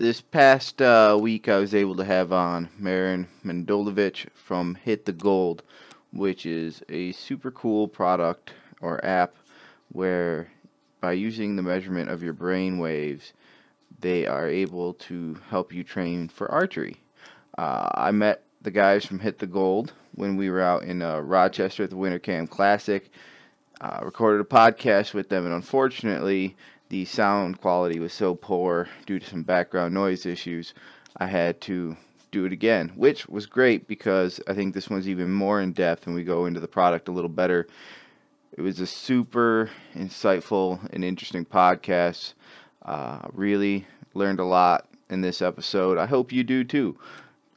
This past uh, week, I was able to have on Marin Mandolovich from Hit the Gold, which is a super cool product or app where by using the measurement of your brain waves, they are able to help you train for archery. Uh, I met the guys from Hit the Gold when we were out in uh, Rochester at the Winter Camp Classic. Uh, recorded a podcast with them, and unfortunately, the sound quality was so poor due to some background noise issues. I had to do it again, which was great because I think this one's even more in depth and we go into the product a little better. It was a super insightful and interesting podcast. Uh, really learned a lot in this episode. I hope you do too.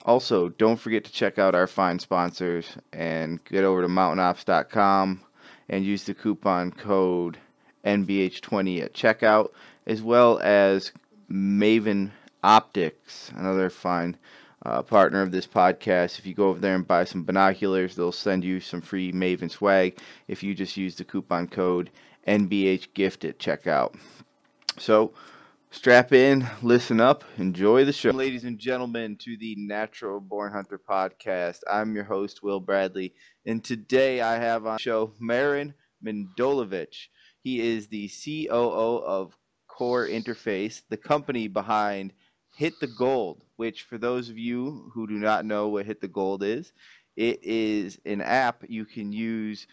Also, don't forget to check out our fine sponsors and get over to mountainops.com and use the coupon code NBH20 at checkout, as well as Maven Optics, another fine uh, partner of this podcast. If you go over there and buy some binoculars, they'll send you some free Maven swag if you just use the coupon code NBHGIFT at checkout. So, strap in, listen up, enjoy the show. Ladies and gentlemen, to the Natural Born Hunter podcast. I'm your host, Will Bradley, and today I have on show Marin Mandolovich. He is the COO of Core Interface, the company behind Hit the Gold, which, for those of you who do not know what Hit the Gold is, it is an app you can use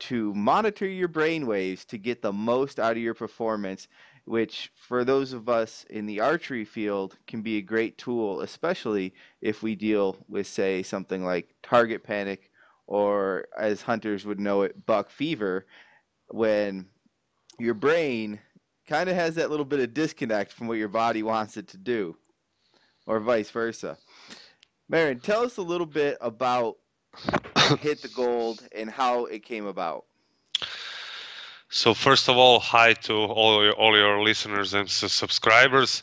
to monitor your brain waves to get the most out of your performance, which, for those of us in the archery field, can be a great tool, especially if we deal with, say, something like target panic or, as hunters would know it, buck fever, when your brain kind of has that little bit of disconnect from what your body wants it to do, or vice versa. Marin, tell us a little bit about Hit the Gold and how it came about. So first of all, hi to all your, all your listeners and subscribers.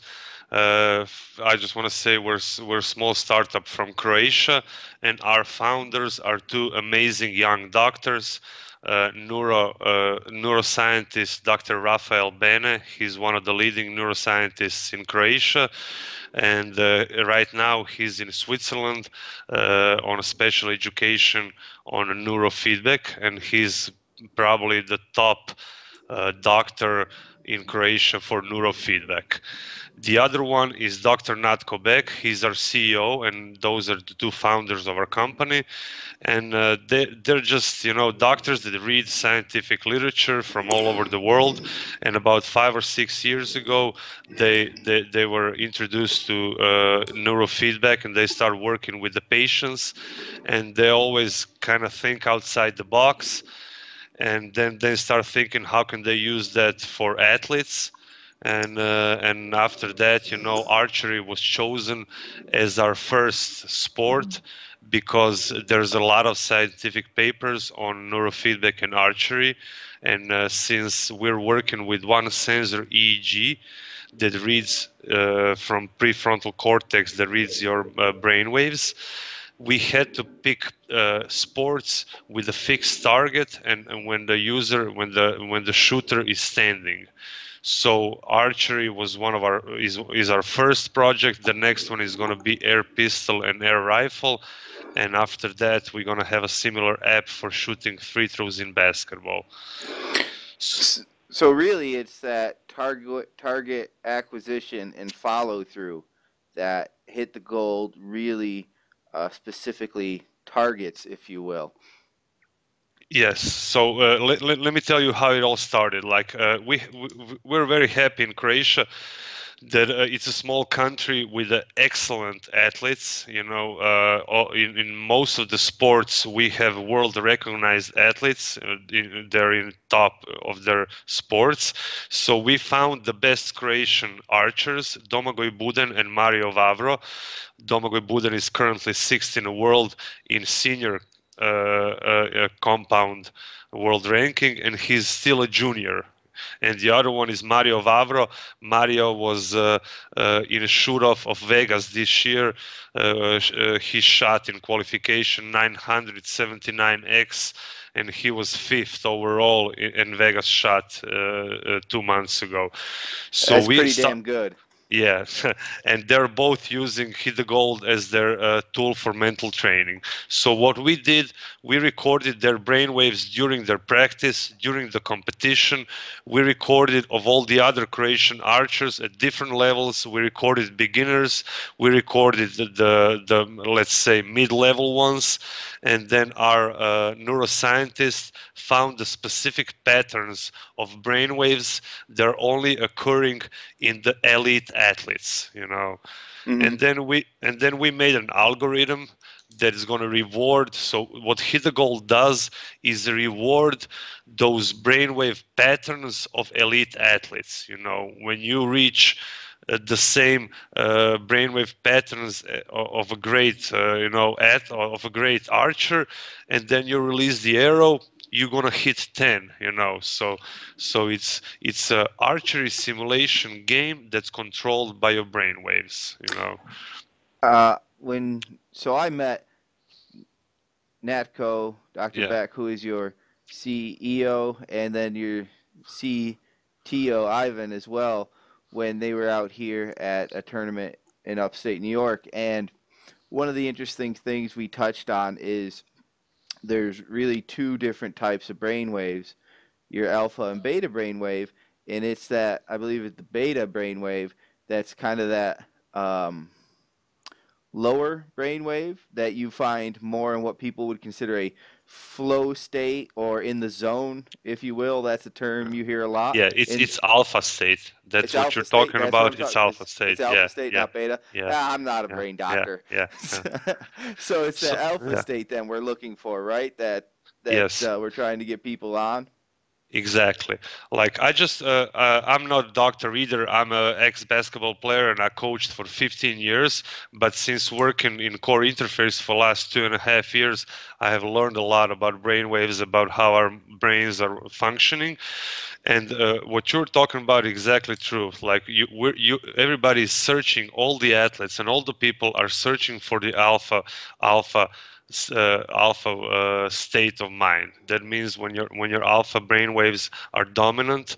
Uh, I just want to say we're we're a small startup from Croatia, and our founders are two amazing young doctors uh, neuro uh, neuroscientist Dr. Rafael Bene. He's one of the leading neuroscientists in Croatia, and uh, right now he's in Switzerland uh, on a special education on neurofeedback, and he's probably the top uh, doctor in Croatia for neurofeedback. The other one is Dr. Natko Beck. He's our CEO, and those are the two founders of our company. And uh, they, they're just, you know, doctors that read scientific literature from all over the world. And about five or six years ago, they they, they were introduced to uh, neurofeedback, and they start working with the patients. And they always kind of think outside the box, and then they start thinking how can they use that for athletes? And uh, and after that you know archery was chosen as our first sport because there's a lot of scientific papers on neurofeedback and archery. And uh, since we're working with one sensor EEG that reads uh, from prefrontal cortex that reads your uh, brain waves we had to pick uh, sports with a fixed target and, and when the user when the when the shooter is standing so archery was one of our is is our first project. The next one is going to be air pistol and air rifle, and after that we're going to have a similar app for shooting free throws in basketball. So really, it's that target target acquisition and follow through that hit the gold really uh, specifically targets, if you will. Yes. So uh, let, let, let, me tell you how it all started. Like uh, we, we we're very happy in Croatia that uh, it's a small country with uh, excellent athletes. You know, uh, in, in most of the sports we have world recognized athletes. Uh, in, they're in top of their sports. So we found the best Croatian archers, Domagoj Buden and Mario Vavro. Domagoj Buden is currently sixth in the world in senior uh, compound world ranking, and he's still a junior and the other one is Mario Vavro. Mario was uh, uh, in a shoot off of Vegas this year. Uh, uh he shot in qualification 979x, and he was fifth overall in, in Vegas shot uh, two months ago. So That's we pretty damn good. Yeah, and they're both using Hit the Gold as their uh, tool for mental training. So what we did, we recorded their brainwaves during their practice, during the competition. We recorded of all the other Croatian archers at different levels. We recorded beginners. We recorded the the, the let's say mid-level ones, and then our uh, neuroscientists found the specific patterns of brainwaves that are only occurring in the elite athletes you know mm-hmm. and then we and then we made an algorithm that is going to reward so what hit the gold does is reward those brainwave patterns of elite athletes you know when you reach uh, the same uh, brainwave patterns uh, of a great uh, you know at of a great archer and then you release the arrow you're gonna hit 10 you know so so it's it's a archery simulation game that's controlled by your brain waves you know uh when so i met natko dr yeah. beck who is your ceo and then your cto ivan as well when they were out here at a tournament in upstate new york and one of the interesting things we touched on is there's really two different types of brain waves your alpha and beta brain wave and it's that i believe it's the beta brain wave that's kind of that um, lower brainwave that you find more in what people would consider a flow state or in the zone, if you will. That's a term you hear a lot. Yeah, it's it's alpha state. That's what you're talking state. about. It's alpha state. It's alpha yeah, state, yeah, not beta. Yeah. Ah, I'm not a brain doctor. Yeah. yeah, so it's the alpha state then we're looking for, right? That that yes. uh, we're trying to get people on. Exactly. Like I just, uh, uh, I'm not a doctor either. I'm an ex-basketball player and I coached for 15 years. But since working in core interface for last two and a half years, I have learned a lot about brain waves, about how our brains are functioning. And uh, what you're talking about exactly true. Like you, we're, you, everybody is searching. All the athletes and all the people are searching for the alpha, alpha uh, alpha uh, state of mind. That means when your when your alpha brain waves are dominant,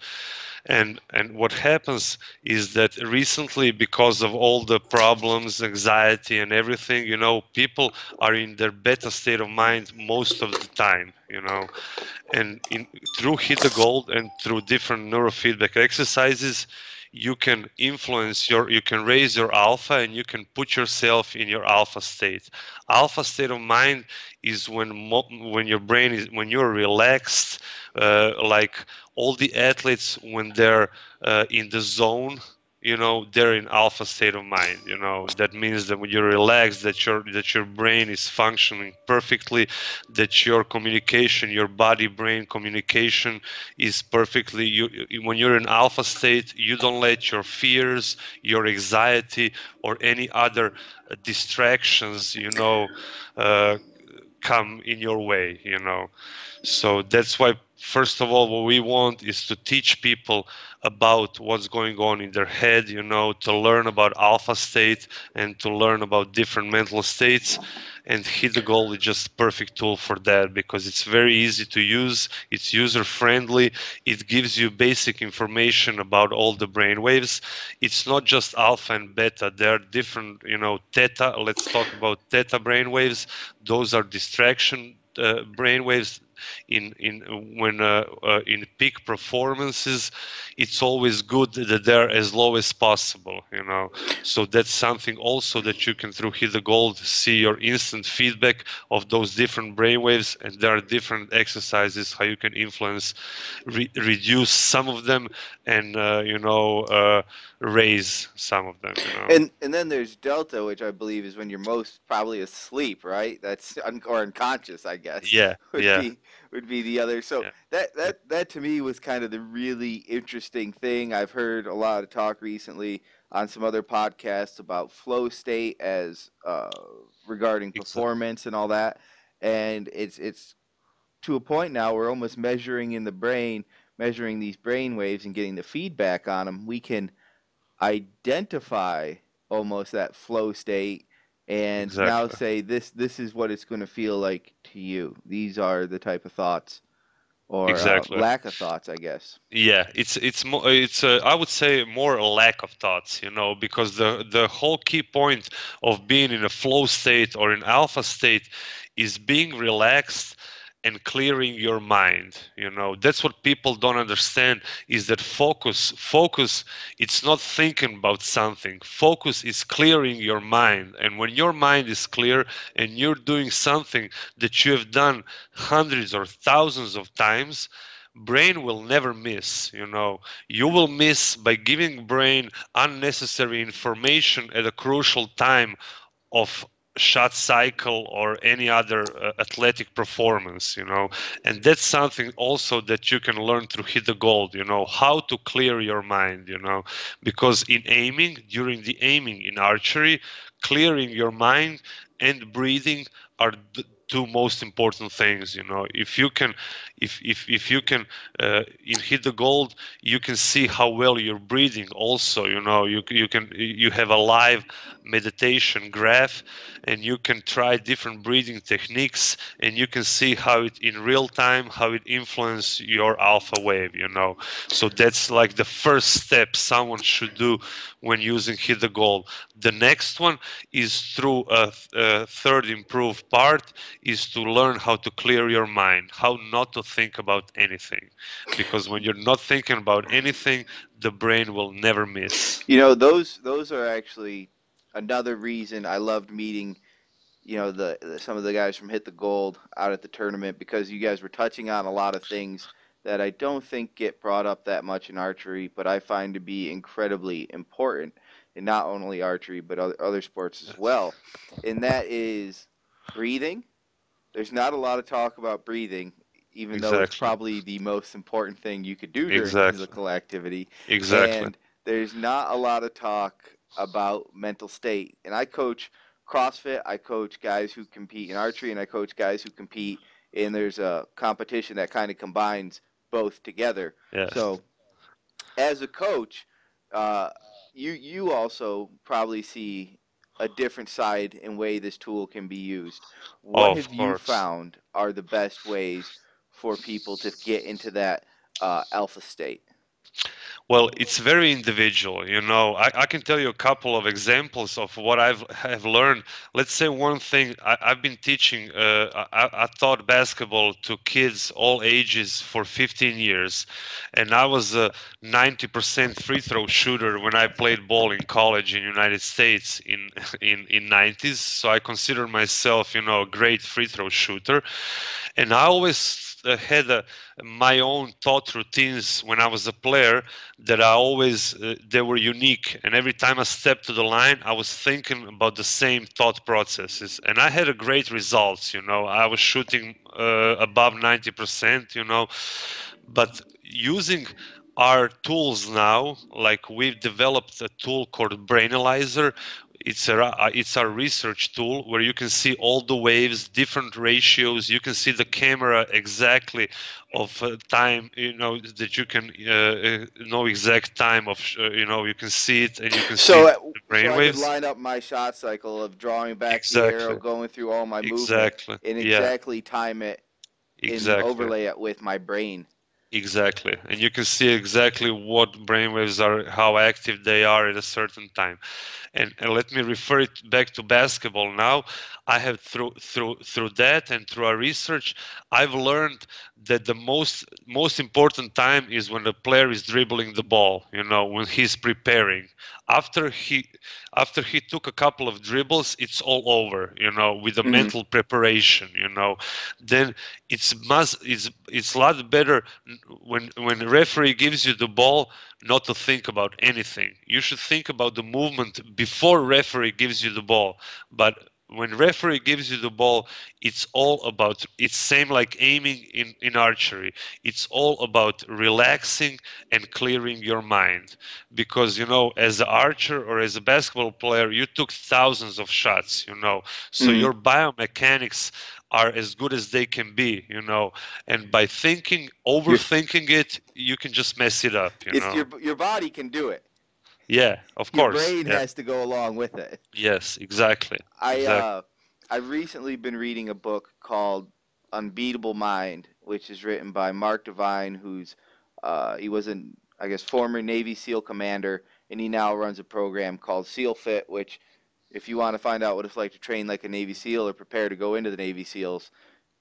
and and what happens is that recently because of all the problems anxiety and everything you know people are in their beta state of mind most of the time you know and in through hit the gold and through different neurofeedback exercises you can influence your you can raise your alpha and you can put yourself in your alpha state. Alpha state of mind is when when your brain is when you're relaxed uh, like all the athletes when they're uh, in the zone you know they're in alpha state of mind you know. That means that when you're relaxed that your that your brain is functioning perfectly that your communication your body brain communication is perfectly you when you're in alpha state you don't let your fears your anxiety or any other distractions you know uh, come in your way you know. So that's why first of all what we want is to teach people about what's going on in their head, you know, to learn about alpha state and to learn about different mental states. And Hit the Gold is just perfect tool for that because it's very easy to use, it's user friendly, it gives you basic information about all the brain waves. It's not just alpha and beta, there are different, you know, theta. Let's talk about theta brain waves. Those are distraction uh, brain waves in in when uh, uh, in peak performances it's always good that they're as low as possible you know. So that's something also that you can through hit the gold see your instant feedback of those different brainwaves and there are different exercises how you can influence re- reduce some of them and uh, you know uh, raise some of them you know? and and then there's delta which i believe is when you're most probably asleep right that's un- or unconscious i guess yeah yeah be, would be the other. So yeah. that that that to me was kind of the really interesting thing. I've heard a lot of talk recently on some other podcasts about flow state as uh, regarding performance and all that, and it's it's to a point now we're almost measuring in the brain, measuring these brain waves and getting the feedback on them. We can identify almost that flow state and exactly. now say this this is what it's going to feel like to you. These are the type of thoughts or Exactly. uh, lack of thoughts, I guess. yeah it's it's more it's uh, i would say more a lack of thoughts you know because the the whole key point of being in a flow state or in alpha state is being relaxed and clearing your mind you know. That's what people don't understand is that focus focus it's not thinking about something. Focus is clearing your mind. And when your mind is clear and you're doing something that you have done hundreds or thousands of times brain will never miss you know. You will miss by giving brain unnecessary information at a crucial time of shot cycle or any other uh, athletic performance you know? And that's something also that you can learn through hit the gold you know? How to clear your mind you know? Because in aiming during the aiming in archery clearing your mind and breathing are the two most important things you know? If you can if if, if you can uh, in hit the gold you can see how well you're breathing also you know you, you can you have a live meditation graph and you can try different breathing techniques and you can see how it in real time how it influences your alpha wave you know. So that's like the first step someone should do when using hit the gold. The next one is through a, a third improved part is to learn how to clear your mind how not to think about anything because when you're not thinking about anything the brain will never miss You know, those those are actually another reason I loved meeting, you know, the, the some of the guys from Hit the Gold out at the tournament because you guys were touching on a lot of things that I don't think get brought up that much in archery, but I find to be incredibly important in not only archery but other, other sports as well. And that is breathing. There's not a lot of talk about breathing, even though it's probably the most important thing you could do during Exactly. physical activity. exactly And there's not a lot of talk about mental state. And I coach CrossFit. I coach guys who compete in archery, and I coach guys who compete. And there's a competition that kind of combines both together. yes. So, as a coach, uh, you you also probably see a different side and way this tool can be used. What Of have you found are the best ways for people to get into that uh, alpha state? Well, it's very individual, you know. I, I can tell you a couple of examples of what I've have learned. Let's say one thing I, I've been teaching. Uh, I, I taught basketball to kids all ages for 15 years, and I was a 90% free throw shooter when I played ball in college in United States in in in 90s. So I consider myself, you know, a great free throw shooter, and I always had a, my own thought routines when I was a player that I always uh, they were unique. And every time I stepped to the line I was thinking about the same thought processes. And I had a great results you know. I was shooting uh, above 90% you know. But using our tools now like we've developed a tool called Brainalyzer it's a uh, it's our research tool where you can see all the waves different ratios. You can see the camera exactly of uh, time you know that you can uh, uh, know exact time of uh, you know you can see it and you can So, see uh, the so I could brainwaves. line up my shot cycle of drawing back the arrow, going through all my movement, exactly. and yeah. exactly time it exactly. and overlay it with my brain. Exactly, and you can see exactly what brainwaves are, how active they are at a certain time. And, and let me refer it back to basketball now. I have through through through that and through our research, I've learned that the most most important time is when the player is dribbling the ball. You know, when he's preparing. After he after he took a couple of dribbles, it's all over. You know, with the Mhm. mental preparation. You know, then it's must it's it's a lot better when when the referee gives you the ball not to think about anything you should think about the movement before referee gives you the ball but when referee gives you the ball it's all about it's same like aiming in in archery. It's all about relaxing and clearing your mind. Because you know as an archer or as a basketball player you took thousands of shots you know. So Mhm. your biomechanics are as good as they can be you know. And by thinking overthinking it you can just mess it up you It's know. your your body can do it. Yeah of Your course brain yeah. has to go along with it. yes exactly I Exactly. uh, I've recently been reading a book called Unbeatable Mind, which is written by Mark Divine, who's uh, he was an I guess former Navy SEAL commander, and he now runs a program called SEAL Fit, which if you want to find out what it's like to train like a Navy SEAL or prepare to go into the Navy SEALs,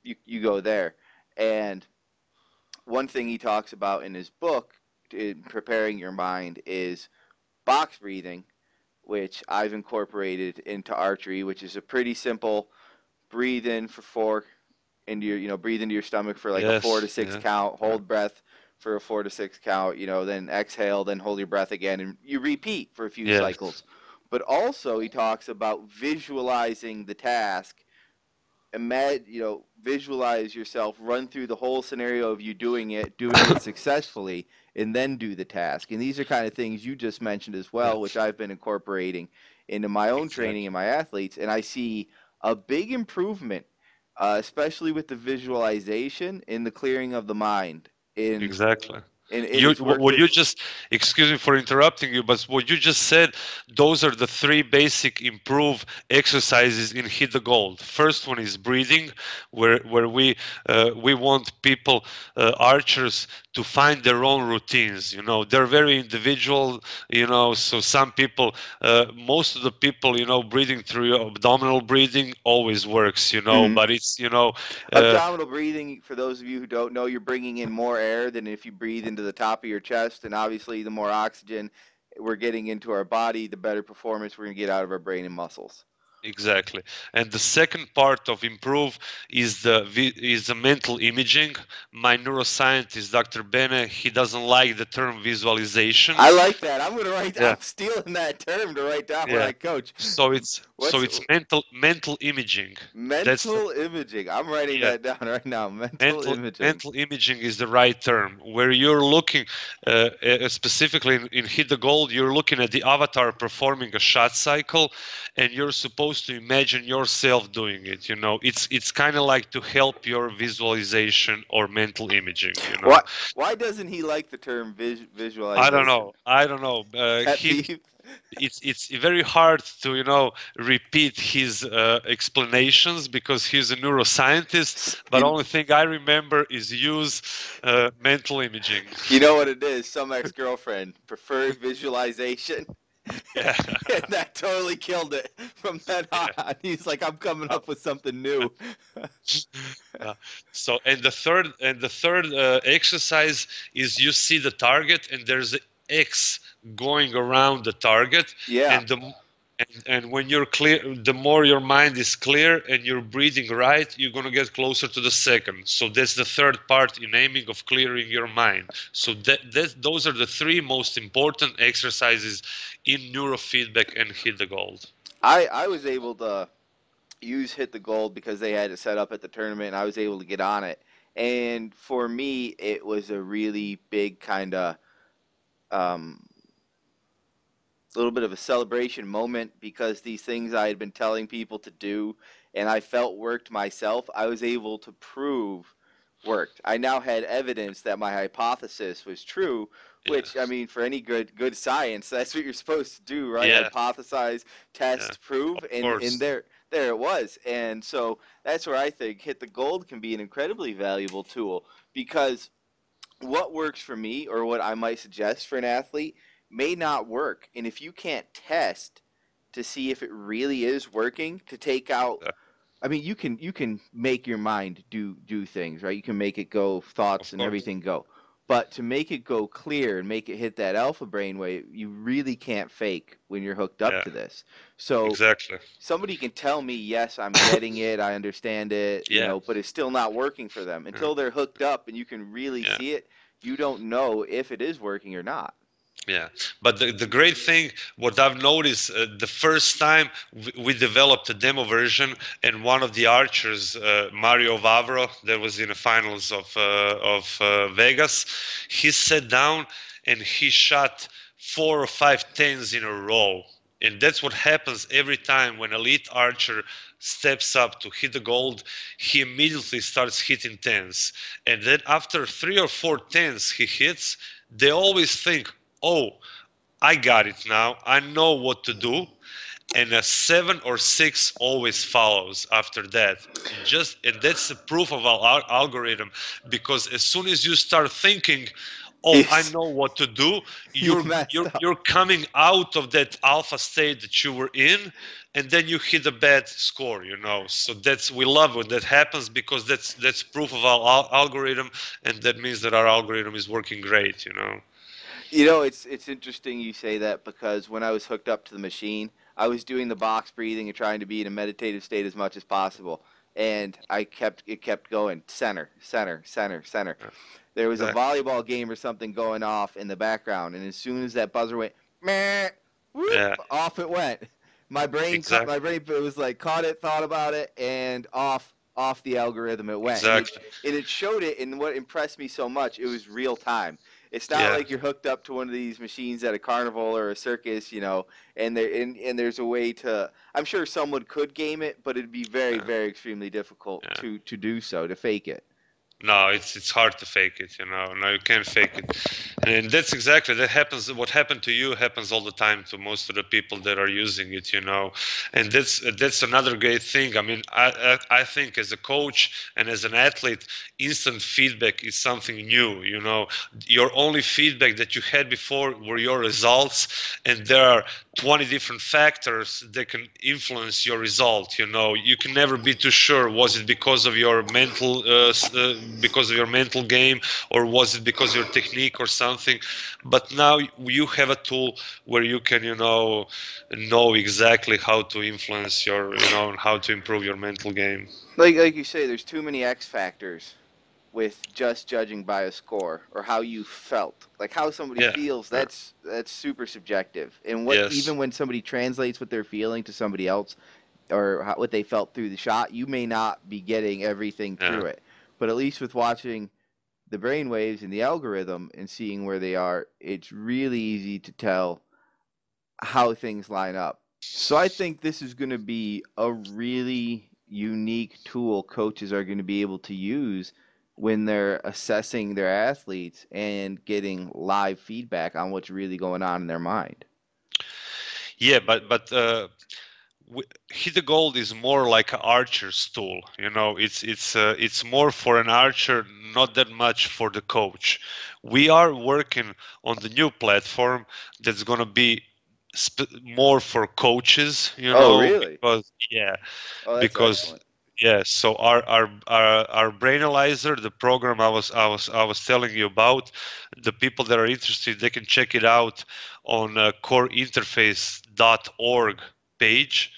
you you go there. And one thing he talks about in his book in preparing your mind is box breathing, which I've incorporated into archery, which is a pretty simple breathe in for four into your you know breathe into your stomach for like Yes, a four to six yeah. count, hold breath for a four to six count, you know, then exhale, then hold your breath again, and you repeat for a few Yes. cycles. But also he talks about visualizing the task. Imagine, you know, visualize yourself, run through the whole scenario of you doing it, doing it successfully, and then do the task. And these are kind of things you just mentioned as well, which I've been incorporating into my own Exactly. training and my athletes. And I see a big improvement, uh, especially with the visualization in the clearing of the mind. In, Exactly. In you what you just excuse me for interrupting you but what you just said those are the three basic improve exercises in hit the gold. First one is breathing where where we uh, we want people uh, archers to find their own routines you know they're very individual you know so some people uh, most of the people you know breathing through abdominal breathing always works you know Mhm. but it's you know uh, Abdominal breathing, for those of you who don't know, you're bringing in more air than if you breathe into the top of your chest. And obviously, the more oxygen we're getting into our body, the better performance we're going to get out of our brain and muscles. Exactly. And the second part of improve is the is the mental imaging. My neuroscientist, Dr. Bene, he doesn't like the term visualization. I like that. I'm going to write. Yeah. I'm stealing that term to write down when Yeah. I coach. so it's so What's- it's mental mental imaging. Mental imaging. I'm writing Yeah. that down right now. Mental, Mental, imaging. mental imaging is the right term where you're looking uh, uh, specifically in, in hit the gold you're looking at the avatar performing a shot cycle and you're supposed to imagine yourself doing it you know? It's it's kind of like to help your visualization or mental imaging you know? Why, why doesn't he like the term vis- visualization? i don't know. I don't know. Uh, he, it's it's very hard to you know repeat his uh, explanations because he's a neuroscientist but You- only thing i remember is use uh, mental imaging. You know what it is? Some ex-girlfriend preferred visualization, yeah and that totally killed it. From then on, he's like, "I'm coming up with something new." so and the third and the third uh, exercise is you see the target and there's X going around the target Yeah, and the and, and when you're clear the more your mind is clear and you're breathing right you're going to get closer to the second. So that's the third part in aiming of clearing your mind. So that, that those are the three most important exercises in neurofeedback and hit the gold. I I was able to use hit the gold because they had it set up at the tournament, and I was able to get on it. And for me, it was a really big kind of um, little bit of a celebration moment because these things I had been telling people to do and I felt worked myself, I was able to prove worked. I now had evidence that my hypothesis was true, which I mean for any good good science, that's what you're supposed to do, right? Yeah. Hypothesize, test, Yeah, prove, of and course. and there there it was. And so that's where I think hit the gold can be an incredibly valuable tool because what works for me or what I might suggest for an athlete may not work. And if you can't test to see if it really is working to take out I mean you can you can make your mind do do things, right? You can make it go thoughts and everything go. But to make it go clear and make it hit that alpha brainwave, you really can't fake when you're hooked up Yeah. to this. So exactly somebody can tell me, yes, I'm getting it, I understand it, you Yeah. know, but it's still not working for them until they're hooked up and you can really Yeah. see it. You don't know if it is working or not. Yeah, but the, the great thing, what I've noticed, uh, the first time we, developed a demo version, and one of the archers, uh, Mario Vavro, that was in the finals of uh, of uh, Vegas, he sat down and he shot four or five tens in a row, and that's what happens every time when elite archer steps up to hit the gold he immediately starts hitting tens. And then after three or four tens he hits they always think oh i got it now. I know what to do. And a seven or six always follows after that. Just and that's the proof of our algorithm. Because as soon as you start thinking, oh i know what to do you're you're, you're coming out of that alpha state that you were in and then you hit a bad score you know. So that's we love when that happens because that's that's proof of our algorithm and that means that our algorithm is working great you know you know it's it's interesting you say that because when i was hooked up to the machine i was doing the box breathing and trying to be in a meditative state as much as possible and i kept it kept going center center center center there was a volleyball game or something going off in the background, and as soon as that buzzer went, meh, whoop, yeah. off it went. My brain, exactly. my brain, it was like caught it, thought about it, and off, off the algorithm it went. Exactly. And it, and it showed it, and what impressed me so much, it was real time. It's not yeah. like you're hooked up to one of these machines at a carnival or a circus, you know, and there and, and there's a way to. I'm sure someone could game it, but it'd be very, yeah. very extremely difficult yeah. to to do so to fake it no it's it's hard to fake it you know. No you can't fake it. And that's exactly that happens what happened to you happens all the time to most of the people that are using it you know. And that's that's another great thing. I mean i i, I think as a coach and as an athlete instant feedback is something new you know. Your only feedback that you had before were your results and there are 20 different factors that can influence your result you know. You can never be too sure was it because of your mental uh, uh, because of your mental game or was it because your technique or something. But now you have a tool where you can you know know exactly how to influence your you know how to improve your mental game. Like like you say there's too many x factors with just judging by a score or how you felt like how somebody yeah. feels that's that's super subjective and what yes. even when somebody translates what they're feeling to somebody else or how, what they felt through the shot you may not be getting everything yeah. through it but at least with watching the brain waves and the algorithm and seeing where they are it's really easy to tell how things line up so i think this is going to be a really unique tool coaches are going to be able to use when they're assessing their athletes and getting live feedback on what's really going on in their mind. Yeah, but but uh, hit the gold is more like an archer's tool. You know, it's it's uh, it's more for an archer, not that much for the coach. We are working on the new platform that's going to be sp- more for coaches. You oh, know, oh, really? because yeah, oh, because. Excellent Yes. So our our our, our Brainalyzer, the program I was I was I was telling you about, the people that are interested, they can check it out on uh, coreinterface.org page.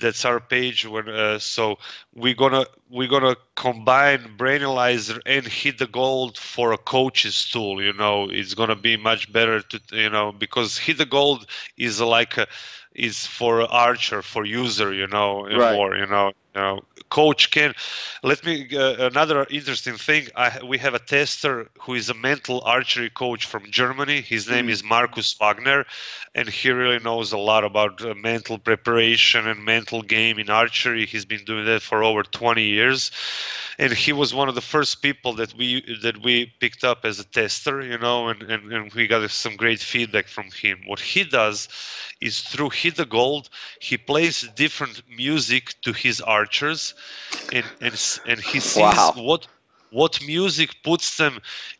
That's our page. When uh, so we're gonna we're gonna combine Brainalyzer and hit the gold for a coach's tool. You know, it's gonna be much better to you know because hit the gold is like a, is for archer for user. You know, right. more. You know know, coach can. Let me uh, another interesting thing. I, we have a tester who is a mental archery coach from Germany. His name mm. is Markus Wagner, and he really knows a lot about uh, mental preparation and mental game in archery. He's been doing that for over 20 years, and he was one of the first people that we that we picked up as a tester. You know, and and, and we got some great feedback from him. What he does is through Hit the Gold, he plays different music to his archers, and and, and he sees wow. what what music puts them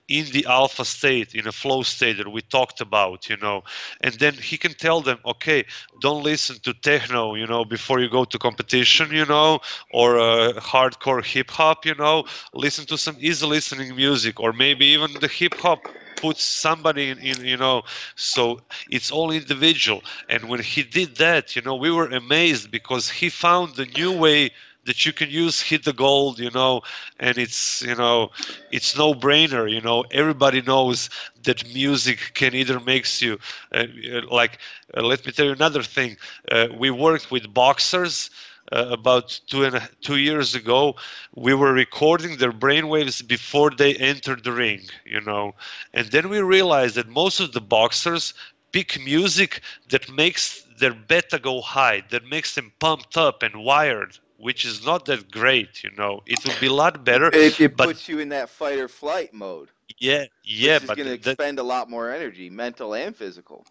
in the alpha state in a flow state that we talked about you know. And then he can tell them okay don't listen to techno you know before you go to competition you know or uh, hardcore hip hop you know. Listen to some easy listening music or maybe even the hip hop puts somebody in, in, you know. So it's all individual. And when he did that you know we were amazed because he found the new way that you can use hit the gold you know and it's you know it's no brainer you know. Everybody knows that music can either makes you uh, like uh, let me tell you another thing. Uh, we worked with boxers uh, about two and a, two years ago, we were recording their brainwaves before they entered the ring, you know, and then we realized that most of the boxers pick music that makes their beta go high, that makes them pumped up and wired, which is not that great, you know. It would be a lot better. It, it but, puts you in that fight or flight mode. Yeah, yeah, which is going to expend a lot more energy, mental and physical.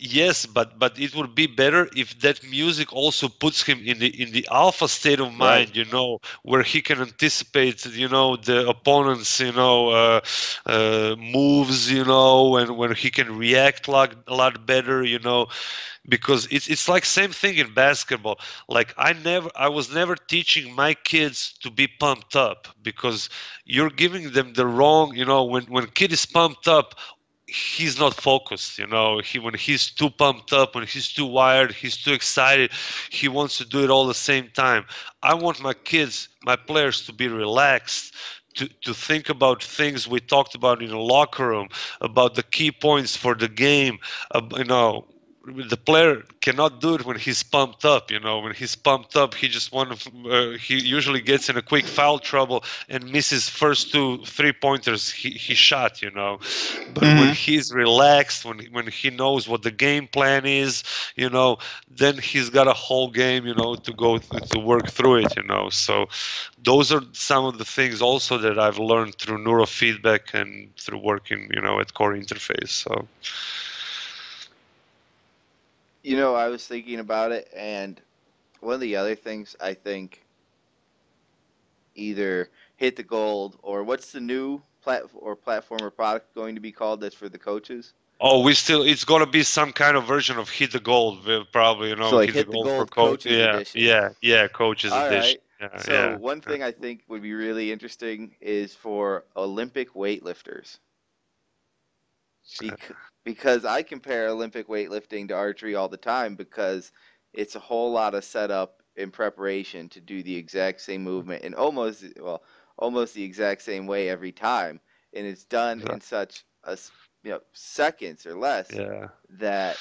Yes but but it would be better if that music also puts him in the in the alpha state of mind right. you know where he can anticipate you know the opponent's you know uh, uh, moves you know and when he can react like a lot better you know because it's it's like same thing in basketball like i never i was never teaching my kids to be pumped up because you're giving them the wrong you know when when kid is pumped up he's not focused you know. He when he's too pumped up when he's too wired he's too excited he wants to do it all the same time. I want my kids my players to be relaxed to, to think about things we talked about in the locker room about the key points for the game uh, you know the player cannot do it when he's pumped up. You know, when he's pumped up, he just want to. Uh, he usually gets in a quick foul trouble and misses first two three pointers he, he shot. You know, but mm-hmm. when he's relaxed, when when he knows what the game plan is, you know, then he's got a whole game. You know, to go th- to work through it. You know, so those are some of the things also that I've learned through neurofeedback and through working. You know, at Core Interface. So. You know, I was thinking about it, and one of the other things I think either hit the gold or what's the new plat or platform or product going to be called that's for the coaches? Oh, we still it's gonna be some kind of version of hit the gold, we'll probably you know. So like hit, hit the, gold, gold for coaches yeah, edition. Yeah, yeah, coaches All edition. Right. Yeah, so yeah. one thing I think would be really interesting is for Olympic weightlifters. Uh, because because I compare Olympic weightlifting to archery all the time because it's a whole lot of setup and preparation to do the exact same mm-hmm. movement in almost well almost the exact same way every time and it's done yeah. in such a you know seconds or less yeah. that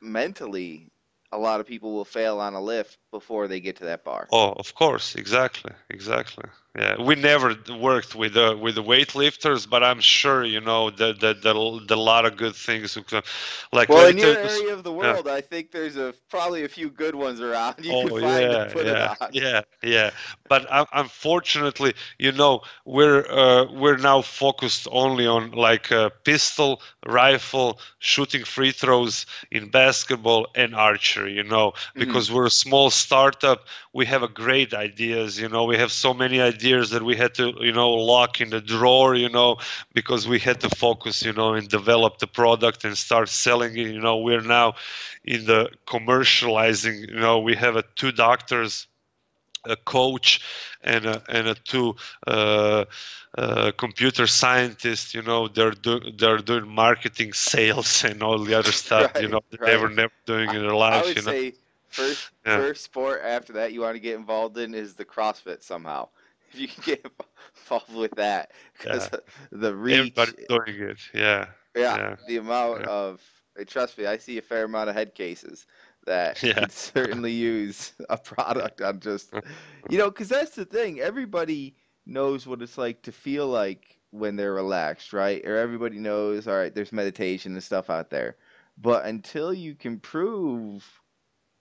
mentally a lot of people will fail on a lift before they get to that bar. Oh, of course, exactly, exactly. Yeah, we never worked with the with the weightlifters, but I'm sure you know that that the, the lot of good things. Like well, in your area of the world, yeah. I think there's a probably a few good ones around. You oh yeah, yeah, yeah, yeah. But unfortunately, you know, we're uh, we're now focused only on like a pistol, rifle, shooting free throws in basketball and archery. You know, mm-hmm. because mm-hmm. we're a small startup, we have a great ideas. You know, we have so many ideas ideas that we had to you know lock in the drawer you know because we had to focus you know and develop the product and start selling it you know we're now in the commercializing you know we have a two doctors a coach and a, and a two uh, uh, computer scientists, you know, they're do, they're doing marketing, sales, and all the other stuff, right, you know, right. they were never doing in their lives. I would you know? say first yeah. first sport after that you want to get involved in is the CrossFit somehow if you can get involved with that because yeah. the reach. Everybody's doing it. Yeah. Yeah. yeah. The amount yeah. of uh, trust me, I see a fair amount of head cases that could certainly use a product on just you know because that's the thing. Everybody knows what it's like to feel like when they're relaxed, right? Or everybody knows, all right, there's meditation and stuff out there. But until you can prove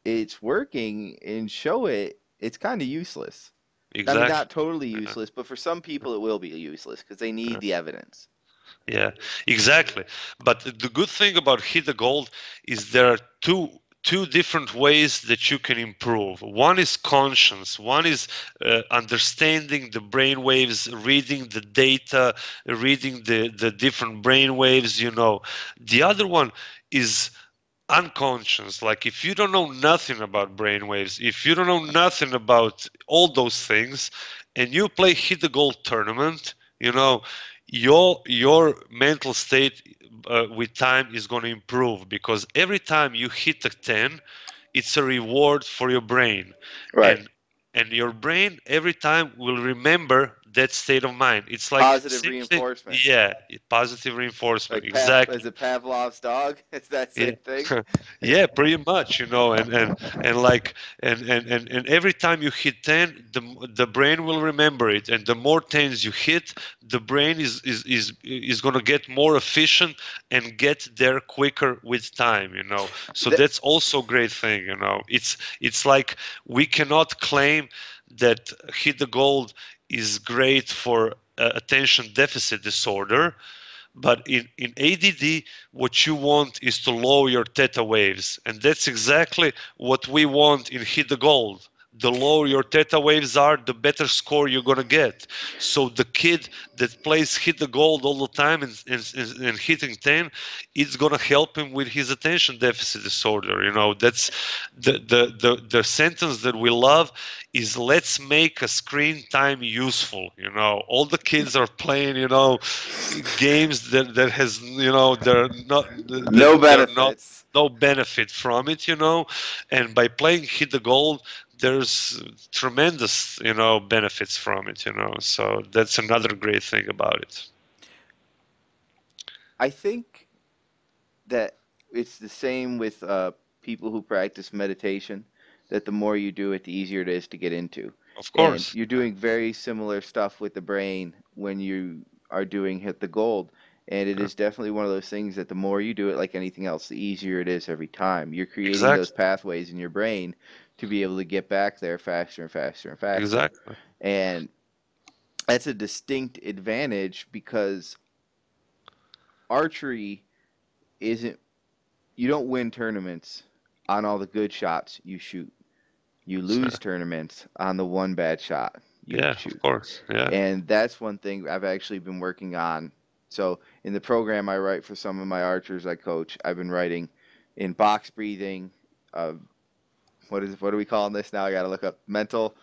it's working and show it, it's kind of useless. Exactly. I mean, not totally useless, but for some people it will be useless because they need the evidence. Yeah, exactly. But the good thing about hit the gold is there are two two different ways that you can improve. One is conscience. One is uh, understanding the brain waves, reading the data, reading the the different brain waves. You know, the other one is unconscious. Like if you don't know nothing about brainwaves if you don't know nothing about all those things and you play hit the gold tournament you know your your mental state uh, with time is going to improve because every time you hit a 10 it's a reward for your brain. Right. And and your brain every time will remember that state of mind. It's like positive reinforcement. Yeah, positive reinforcement. Like exactly. is it Pavlov's dog? Is that same yeah. thing? yeah, pretty much. You know, and and and like and and and, and every time you hit ten, the the brain will remember it, and the more tens you hit, the brain is is is is going to get more efficient and get there quicker with time. You know, so that's also a great thing. You know, it's it's like we cannot claim that hit the gold is great for uh, attention deficit disorder But in, in ADD, what you want is to lower your theta waves. And that's exactly what we want in Hit the Gold the lower your theta waves are, the better score you're gonna get. So the kid that plays hit the gold all the time and, and, and, hitting 10, it's gonna help him with his attention deficit disorder. You know, that's the, the the the sentence that we love is let's make a screen time useful. You know, all the kids are playing, you know, games that that has you know they're not no benefits. Not, no benefit from it, you know, and by playing hit the gold, there's tremendous you know benefits from it you know? So that's another great thing about it. I think that it's the same with uh, people who practice meditation that the more you do it the easier it is to get into. Of course. And you're doing very similar stuff with the brain when you are doing hit the gold and it is definitely one of those things that the more you do it like anything else the easier it is every time you're creating exactly. those pathways in your brain to be able to get back there faster and faster and faster. Exactly. And that's a distinct advantage because archery isn't you don't win tournaments on all the good shots you shoot. You lose tournaments on the one bad shot you yeah, shoot. of course. Yeah. And that's one thing I've actually been working on. So in the program I write for some of my archers I coach, I've been writing in box breathing, uh, what is what are we calling this now? I got to look up mental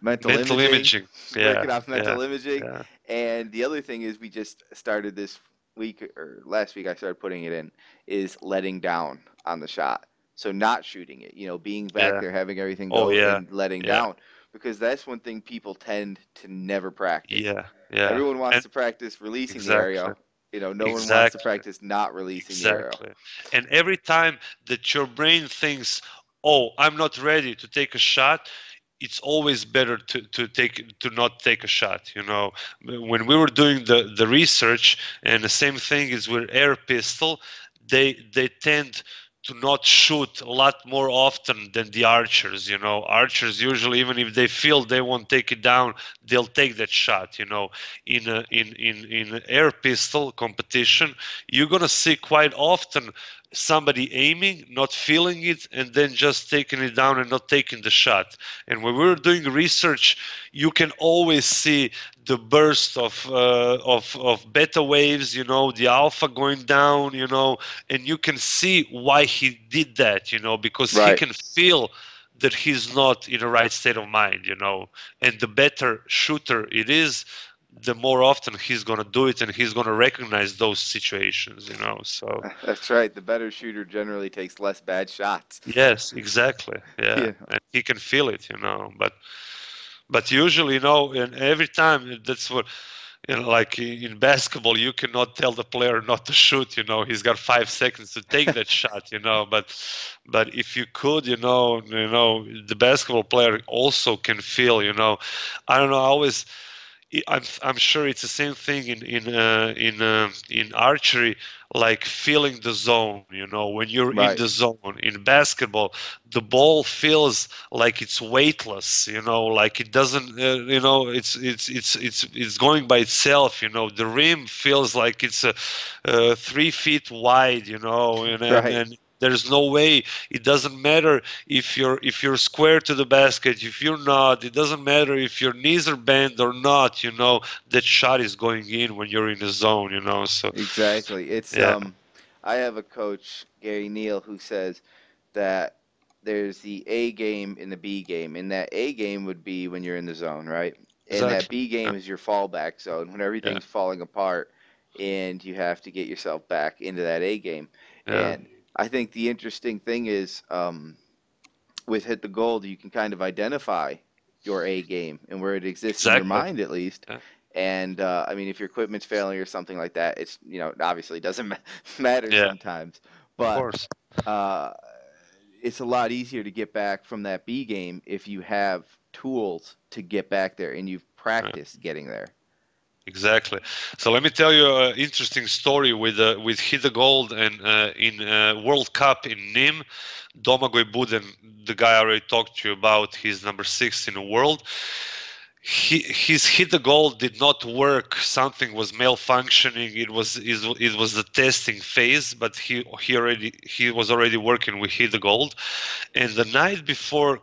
mental, mental imaging. imaging. Yeah, Breaking off mental yeah, imaging. Yeah. And the other thing is we just started this week or last week I started putting it in is letting down on the shot. So not shooting it, you know, being back yeah. there, having everything oh, go oh, yeah. and letting down. Because that's one thing people tend to never practice. Yeah, yeah. Everyone wants and to practice releasing exactly. the arrow. You know, no exactly. one wants to practice not releasing exactly. the arrow. And every time that your brain thinks, oh i'm not ready to take a shot it's always better to, to take to not take a shot you know when we were doing the the research and the same thing is with air pistol they they tend to not shoot a lot more often than the archers you know. Archers usually even if they feel they won't take it down they'll take that shot you know. In a, in in in air pistol competition you're to see quite often somebody aiming, not feeling it, and then just taking it down and not taking the shot. And when we were doing research, you can always see the burst of uh, of of beta waves, you know, the alpha going down, you know, and you can see why he did that, you know, because right. he can feel that he's not in the right state of mind, you know, and the better shooter it is, the more often he's going to do it and he's going to recognize those situations you know so. That's right. The better shooter generally takes less bad shots. Yes exactly. Yeah, yeah. and he can feel it you know but but usually you know and every time that's what you know like in basketball you cannot tell the player not to shoot you know he's got five seconds to take that shot you know but but if you could you know you know the basketball player also can feel you know. I don't know i always I'm I'm sure it's the same thing in in uh, in uh, in archery, like feeling the zone. You know, when you're right. in the zone in basketball, the ball feels like it's weightless. You know, like it doesn't. Uh, you know, it's it's it's it's it's going by itself. You know, the rim feels like it's a, uh, three feet wide. You know, and, right. and there's no way. It doesn't matter if you're if you're square to the basket, if you're not. It doesn't matter if your knees are bent or not. You know that shot is going in when you're in the zone. You know. So exactly. It's yeah. um, I have a coach Gary Neal who says that there's the A game and the B game, and that A game would be when you're in the zone, right? And exactly. that B game yeah. is your fallback zone when everything's yeah. falling apart, and you have to get yourself back into that A game. Yeah. And I think the interesting thing is um, with Hit the Gold, you can kind of identify your A game and where it exists exactly. in your mind at least. Yeah. And uh, I mean, if your equipment's failing or something like that, it's you know obviously doesn't matter yeah. sometimes, but uh, it's a lot easier to get back from that B game if you have tools to get back there and you've practiced getting there. Exactly. So let me tell you an interesting story with uh, with Hit the Gold and uh, in uh, World Cup in Nîmes, Domagoj Buden, the guy I already talked to you about, he's number six in the world. he, his hit the gold did not work. Something was malfunctioning. It was it was the testing phase, but he he already he was already working with hit the gold. And the night before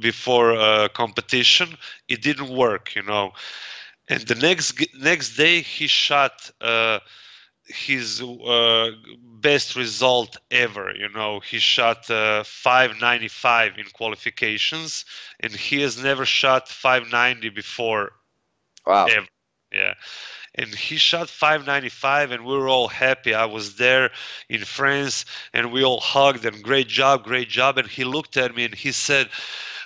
before uh, competition, it didn't work. You know, and the next next day he shot. Uh, his uh, best result ever. You know, he shot uh, 595 in qualifications, and he has never shot 590 before. Wow. Ever. Yeah. And he shot 595, and we were all happy. I was there in France, and we all hugged and great job, great job. And he looked at me and he said,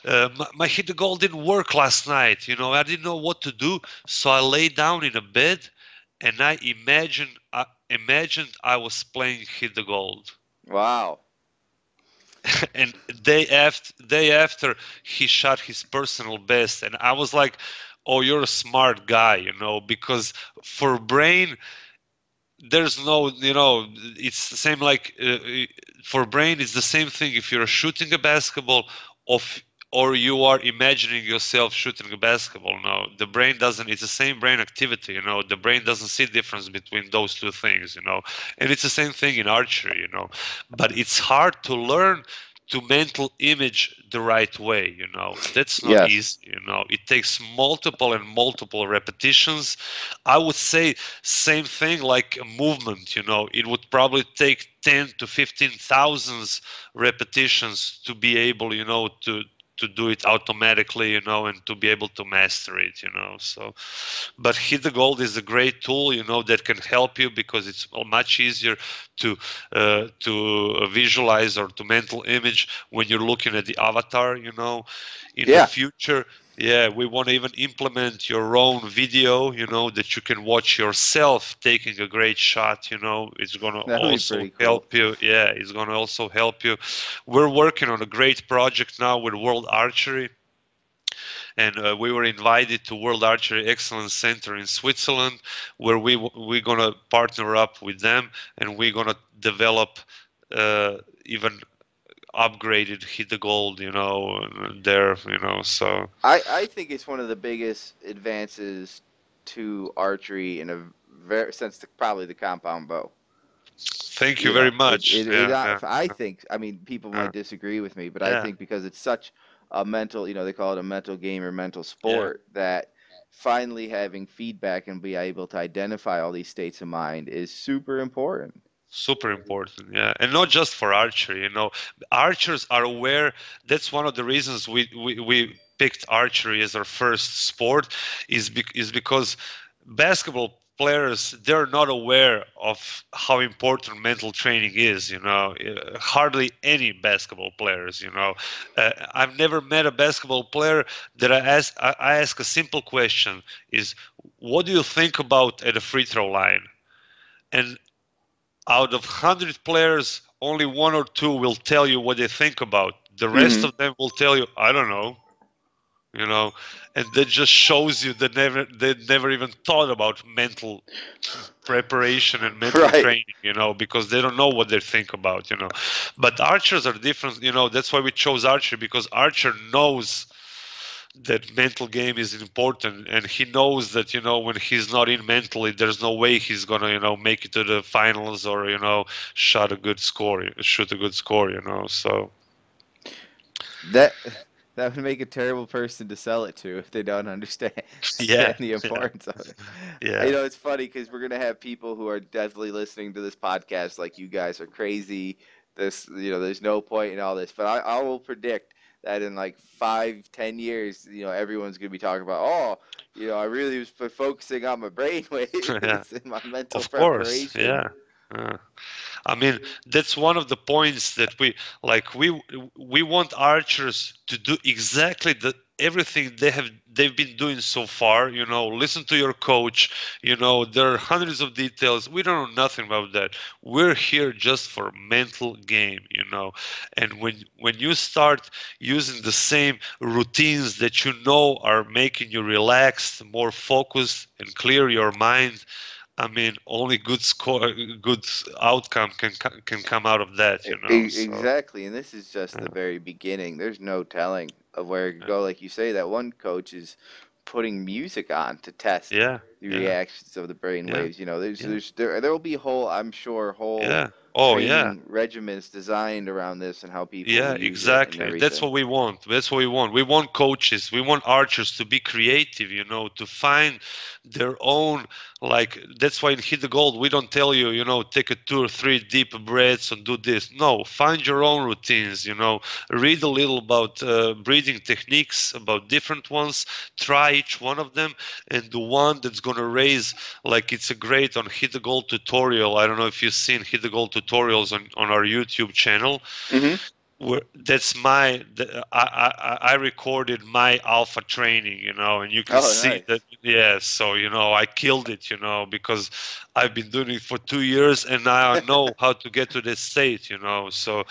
uh, my, my hit the gold didn't work last night. You know, I didn't know what to do, so I lay down in a bed and I imagined I imagined I was playing Hit the Gold. Wow. and day after day after he shot his personal best and I was like, "Oh, you're a smart guy, you know, because for brain there's no, you know, it's the same like uh, for brain it's the same thing if you're shooting a basketball of or you are imagining yourself shooting a basketball. No, the brain doesn't. It's the same brain activity. You know, the brain doesn't see difference between those two things. You know, and it's the same thing in archery. You know, but it's hard to learn to mental image the right way you know that's not yes. easy you know it takes multiple and multiple repetitions i would say same thing like a movement you know it would probably take 10 to 15 thousands repetitions to be able you know to to do it automatically, you know, and to be able to master it, you know. So, but Hit the Gold is a great tool, you know, that can help you because it's much easier to uh, to visualize or to mental image when you're looking at the avatar, you know. In yeah. the future, yeah we want to even implement your own video you know that you can watch yourself taking a great shot you know. It's going to also cool. help you. Yeah it's going to also help you. We're working on a great project now with world archery. And uh, we were invited to World Archery Excellence Center in Switzerland, where we we're gonna partner up with them, and we're gonna develop uh, even upgraded hit the gold you know there you know so. I i think it's one of the biggest advances to archery in a very sense to probably the compound bow. Thank you, you very know, much. it, it, yeah, it, yeah. i think i mean people might disagree with me but i think because it's such a mental you know they call it a mental game or mental sport that finally having feedback and be able to identify all these states of mind is super important super important yeah. And not just for archery you know. Archers are aware that's one of the reasons we we, we picked archery as our first sport is be, is because basketball players they're not aware of how important mental training is you know. Uh, hardly any basketball players you know. Uh, i've never met a basketball player that i ask i ask a simple question is what do you think about at a free throw line? And out of 100 players, only one or two will tell you what they think about. The rest mm-hmm. of them will tell you, I don't know. You know, and that just shows you that never they never even thought about mental preparation and mental right. training, you know, because they don't know what they think about, you know. But archers are different, you know, that's why we chose archer because archer knows that mental game is important and he knows that you know when he's not in mentally there's no way he's gonna you know make it to the finals or you know shot a good score shoot a good score you know so. That that would make a terrible person to sell it to if they don't understand yeah the importance yeah. of it. Yeah. You know it's funny because we're gonna have people who are definitely listening to this podcast like you guys are crazy. This you know there's no point in all this but i, I will predict that in like five, ten years, you know, everyone's gonna be talking about, oh, you know, I really was focusing on my brain waves yeah. and my mental of preparation. Course, yeah. Uh, I mean, that's one of the points that we like. We we want archers to do exactly the everything they have they've been doing so far you know listen to your coach you know there are hundreds of details. We don't know nothing about that. We're here just for mental game you know. And when when you start using the same routines that you know are making you relaxed more focused and clear your mind I mean, only good score, good outcome can can come out of that. You know, exactly. So, and this is just yeah. the very beginning. There's no telling of where it could go. Like you say, that one coach is putting music on to test yeah the yeah. reactions of the brain Yeah. waves. You know, there's Yeah. there's there there will be whole I'm sure whole yeah. Oh yeah. regimens designed around this and how people yeah will use it and exactly. That's what we want. That's what we want. We want coaches. We want archers to be creative you know to find their own like that's why in hit the gold we don't tell you you know take a two or three deep breaths and do this. No find your own routines you know. Read a little about uh, breathing techniques about different ones. Try each one of them and the one that's going to raise like it's a great on hit the gold tutorial i don't know if you've seen hit the gold tutorials on, on our youtube channel Mhm. where that's my the, I, I I recorded my alpha training, you know, and you can Oh, see nice. that yeah. So you know, I killed it, you know, because I've been doing it for two years, and now I know how to get to this state, you know. So,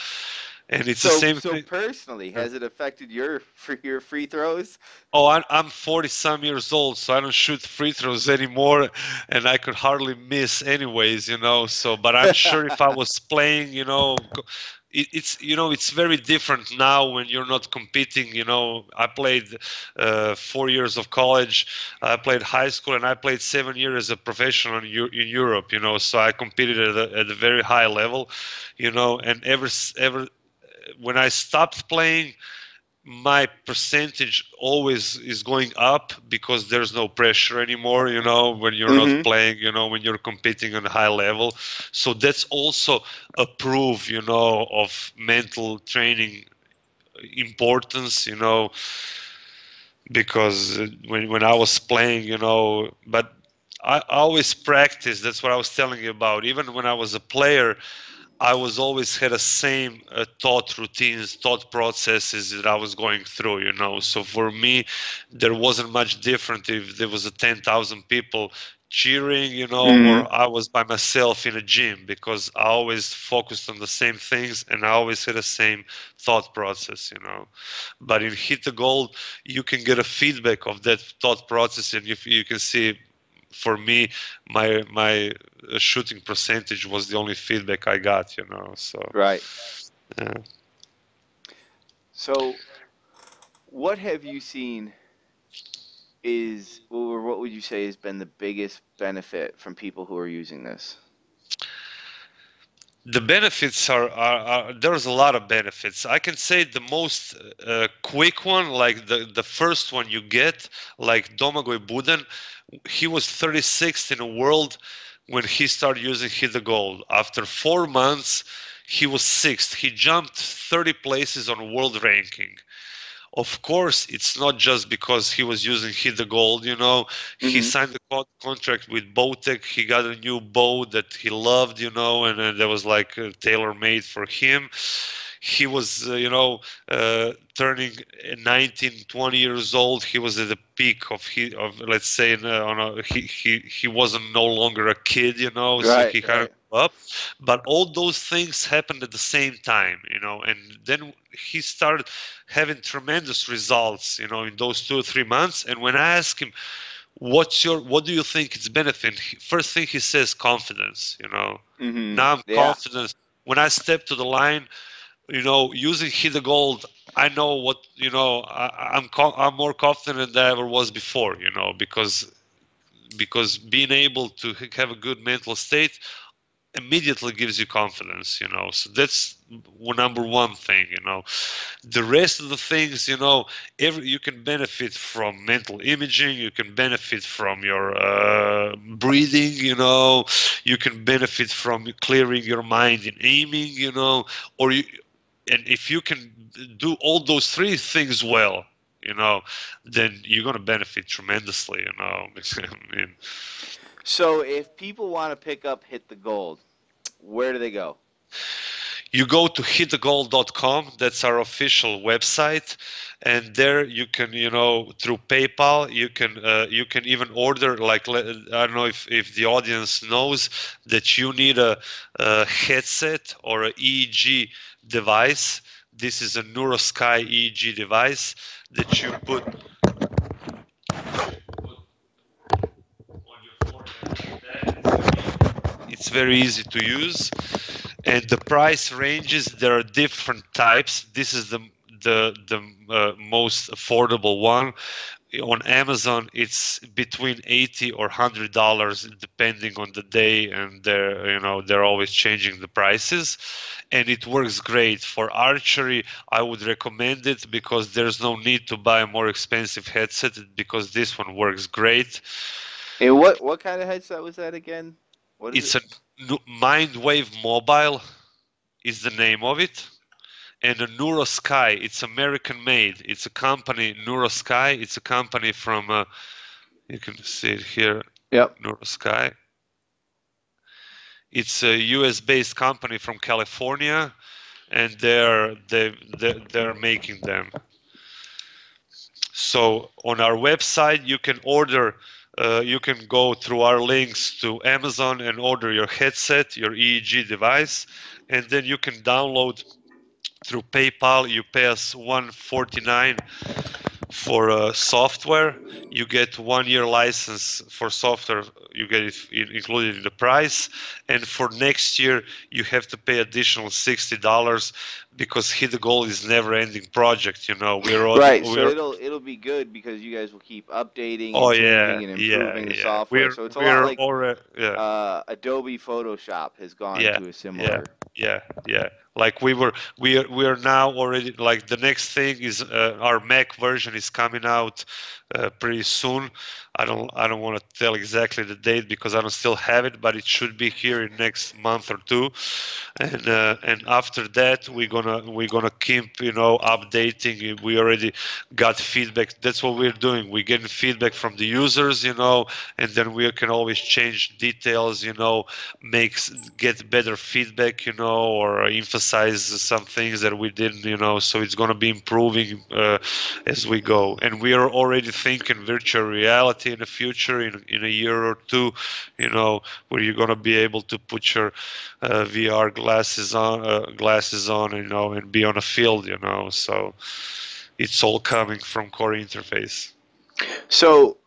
and it's So the same so thing. personally, has it affected your free your free throws? Oh, I'm, I'm 40 some years old, so I don't shoot free throws anymore, and I could hardly miss, anyways, you know. So, but I'm sure if I was playing, you know, it, it's you know it's very different now when you're not competing. You know, I played uh, four years of college, I played high school, and I played seven years as a professional in, in Europe. You know, so I competed at a, at a very high level, you know, and ever ever when I stopped playing my percentage always is going up because there's no pressure anymore you know when you're Mhm. not playing you know when you're competing on a high level. So that's also a proof you know of mental training importance you know because when, when i was playing you know but I always practice. That's what i was telling you about. Even when i was a player I was always had the same uh, thought routines, thought processes that I was going through, you know. So for me, there wasn't much different if there was a 10,000 people cheering, you know, Mhm. or I was by myself in a gym because I always focused on the same things and I always had the same thought process, you know. But in Hit the Gold, you can get a feedback of that thought process and you, you can see for me my my shooting percentage was the only feedback I got, you know. So Right. yeah. So, what have you seen is, or what would you say has been the biggest benefit from people who are using this? The benefits are, are, are there's a lot of benefits. I can say the most uh, quick one, like the the first one you get, like Domagoj Buden, he was 36th in the world when he started using Hit the Gold. After four months, he was sixth. He jumped 30 places on world ranking. Of course, it's not just because he was using Hit the Gold, you know. He Mhm. signed a co- contract with Bowtech. He got a new bow that he loved, you know, and uh, that was like uh, tailor made for him. He was, uh, you know, uh, turning 19, 20 years old. He was at the peak of he of let's say uh, on a, he he he wasn't no longer a kid, you know. so he kind right. of up, but all those things happened at the same time, you know. And then he started having tremendous results, you know, in those two or three months. And when I asked him, "What's your what do you think it's benefit?" First thing he says, confidence. You know, Mm-hmm. now I'm Yeah. confident. When I step to the line, you know, using hit the gold, I know what you know. I, I'm co- I'm more confident than I ever was before. You know, because because being able to have a good mental state immediately gives you confidence you know. So that's number one thing you know. The rest of the things you know every you can benefit from mental imaging you can benefit from your uh, breathing you know. You can benefit from clearing your mind in aiming you know. Or you and if you can do all those three things well you know then you're going to benefit tremendously you know. I mean, So, if people want to pick up Hit the Gold, where do they go? you go to hitthegold.com that's our official website and there you can you know through paypal you can uh, you can even order like i don't know if, if the audience knows that you need a, a headset or a eeg device this is a neurosky eeg device that you put on your forehead like that. It's very easy to use. And the price ranges there are different types. This is the the the uh, most affordable one. On Amazon it's between 80 or 100 dollars depending on the day and they're you know they're always changing the prices. And it works great. For archery I would recommend it because there's no need to buy a more expensive headset because this one works great. And what what kind of headset was that again it's it? a Mindwave Mobile is the name of it and a NeuroSky. It's American made. It's a company, NeuroSky. It's a company from, uh, you can see it here. Yep. NeuroSky. It's a U.S. based company from California, and they're they they're, they're making them. So on our website, you can order. Uh, you can go through our links to Amazon and order your headset, your EEG device, and then you can download through PayPal. You pay us 149 for uh, software. You get one year license for software. You get it included in the price. And for next year, you have to pay additional sixty dollars because Hit the Gold is never-ending project. You know, we're all, right. We're, so it'll it'll be good because you guys will keep updating. Oh yeah, and improving yeah, the yeah. software. We're, so it's a lot like already, yeah. uh, Adobe Photoshop has gone yeah, to a similar. Yeah, yeah, yeah like we were we are we are now already like the next thing is uh, our mac version is coming out uh, pretty soon. I don't i don't want to tell exactly the date because i don't still have it but it should be here in next month or two. And uh, and after that we're gonna we're gonna keep you know updating. We already got feedback. That's what we're doing. We're getting feedback from the users you know and then we can always change details you know makes get better feedback you know or emphasize some things that we didn't, you know, so it's to be improving uh, as we go. And we are already thinking virtual reality in the future, in, in a year or two, you know, where you're going to be able to put your uh, VR glasses on, uh, glasses on, you know, and be on a field, you know. So it's all coming from core interface. So,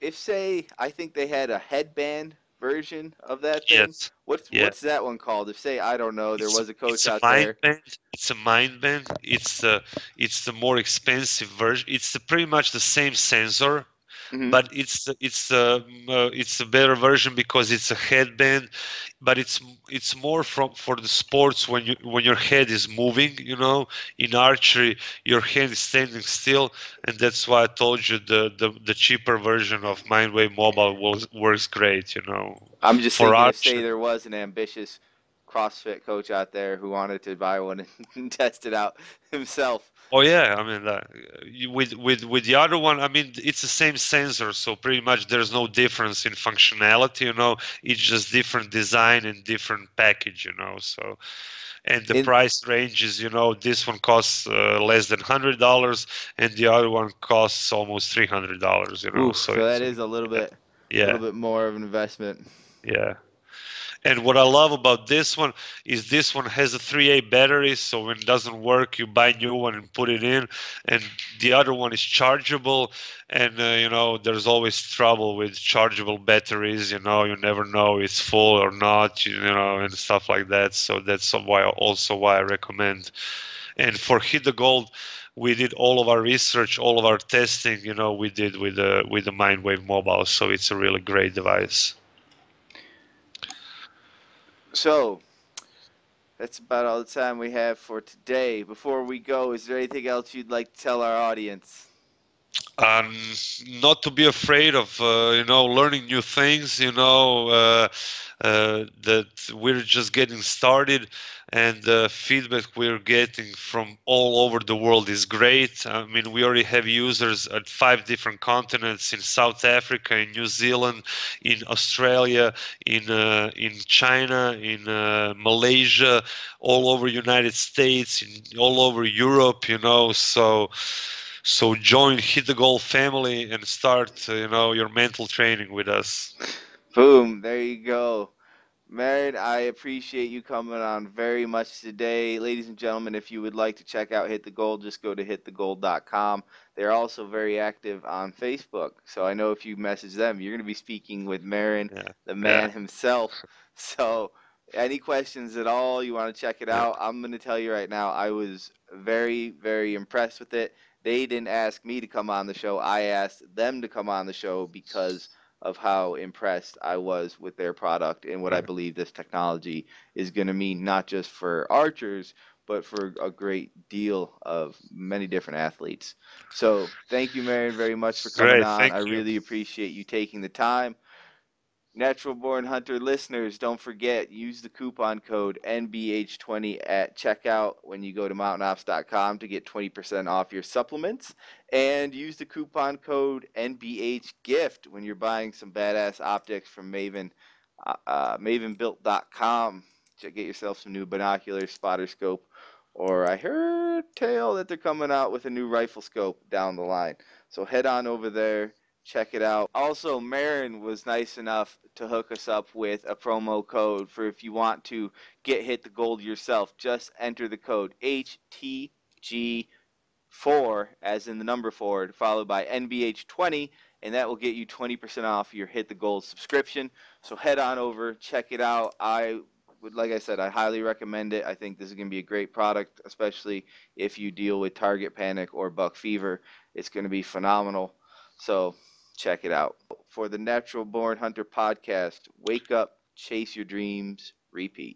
if say I think they had a headband version of that thing? Yes. What's yes. what's that one called? If say I don't know, there it's, was a coach it's a mind there. Band. It's a mind band. It's the it's the more expensive version. It's the, pretty much the same sensor, Mm-hmm. but it's it's uh, uh, it's a better version because it's a headband but it's it's more from for the sports when you when your head is moving you know in archery your head is standing still and that's why i told you the the, the cheaper version of mindwave mobile was, works great you know i'm just for thinking say there was an ambitious CrossFit coach out there who wanted to buy one and test it out himself. Oh yeah, I mean uh, with with with the other one, I mean it's the same sensor, so pretty much there's no difference in functionality. You know, it's just different design and different package. You know, so and the in, price ranges. You know, this one costs uh, less than hundred dollars, and the other one costs almost three hundred dollars. You know, so, so that is a little bit, yeah, a little bit more of an investment. Yeah. And what I love about this one is this one has a 3A battery, so when it doesn't work, you buy a new one and put it in. And the other one is chargeable, and uh, you know there's always trouble with chargeable batteries. You know, you never know it's full or not. You know, and stuff like that. So that's why also why I recommend. And for Hit the Gold, we did all of our research, all of our testing. You know, we did with the with the Mindwave Mobile, so it's a really great device. So, that's about all the time we have for today. Before we go, is there anything else you'd like to tell our audience? Um, not to be afraid of, uh, you know, learning new things. You know, uh, uh, that we're just getting started and the feedback we're getting from all over the world is great. I mean, we already have users at five different continents in South Africa, in New Zealand, in Australia, in uh, in China, in uh, Malaysia, all over United States, in, all over Europe. You know, so so join hit the gold family and start uh, you know your mental training with us boom there you go Marin, I appreciate you coming on very much today. Ladies and gentlemen, if you would like to check out Hit the Gold, just go to hitthegold.com. They're also very active on Facebook. So I know if you message them, you're going to be speaking with Marin, yeah. the man yeah. himself. So any questions at all, you want to check it out, I'm going to tell you right now, I was very, very impressed with it. They didn't ask me to come on the show. I asked them to come on the show because of how impressed I was with their product and what I believe this technology is going to mean not just for archers, but for a great deal of many different athletes. So thank you, Marin, very much for coming Great, on. I you. really appreciate you taking the time. Natural Born Hunter listeners, don't forget, use the coupon code NBH20 at checkout when you go to mountainops.com to get 20% off your supplements. And use the coupon code NBHGIFT when you're buying some badass optics from Maven, uh, uh, mavenbuilt.com. To get yourself some new binoculars, spotter scope, or I heard tale that they're coming out with a new rifle scope down the line. So head on over there check it out. Also, Marin was nice enough to hook us up with a promo code for if you want to get hit the gold yourself. Just enter the code HTG4 as in the number 4 followed by NBH20 and that will get you 20% off your hit the gold subscription. So head on over, check it out. I would like I said, I highly recommend it. I think this is going to be a great product, especially if you deal with target panic or buck fever. It's going to be phenomenal. So check it out. For the Natural Born Hunter podcast, wake up, chase your dreams, repeat.